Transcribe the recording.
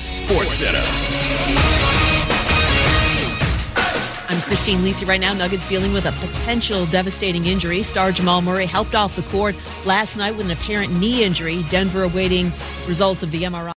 Sports Center. I'm Christine Lisi. Right now, Nuggets dealing with a potential devastating injury. Star Jamal Murray helped off the court last night with an apparent knee injury. Denver awaiting results of the MRI.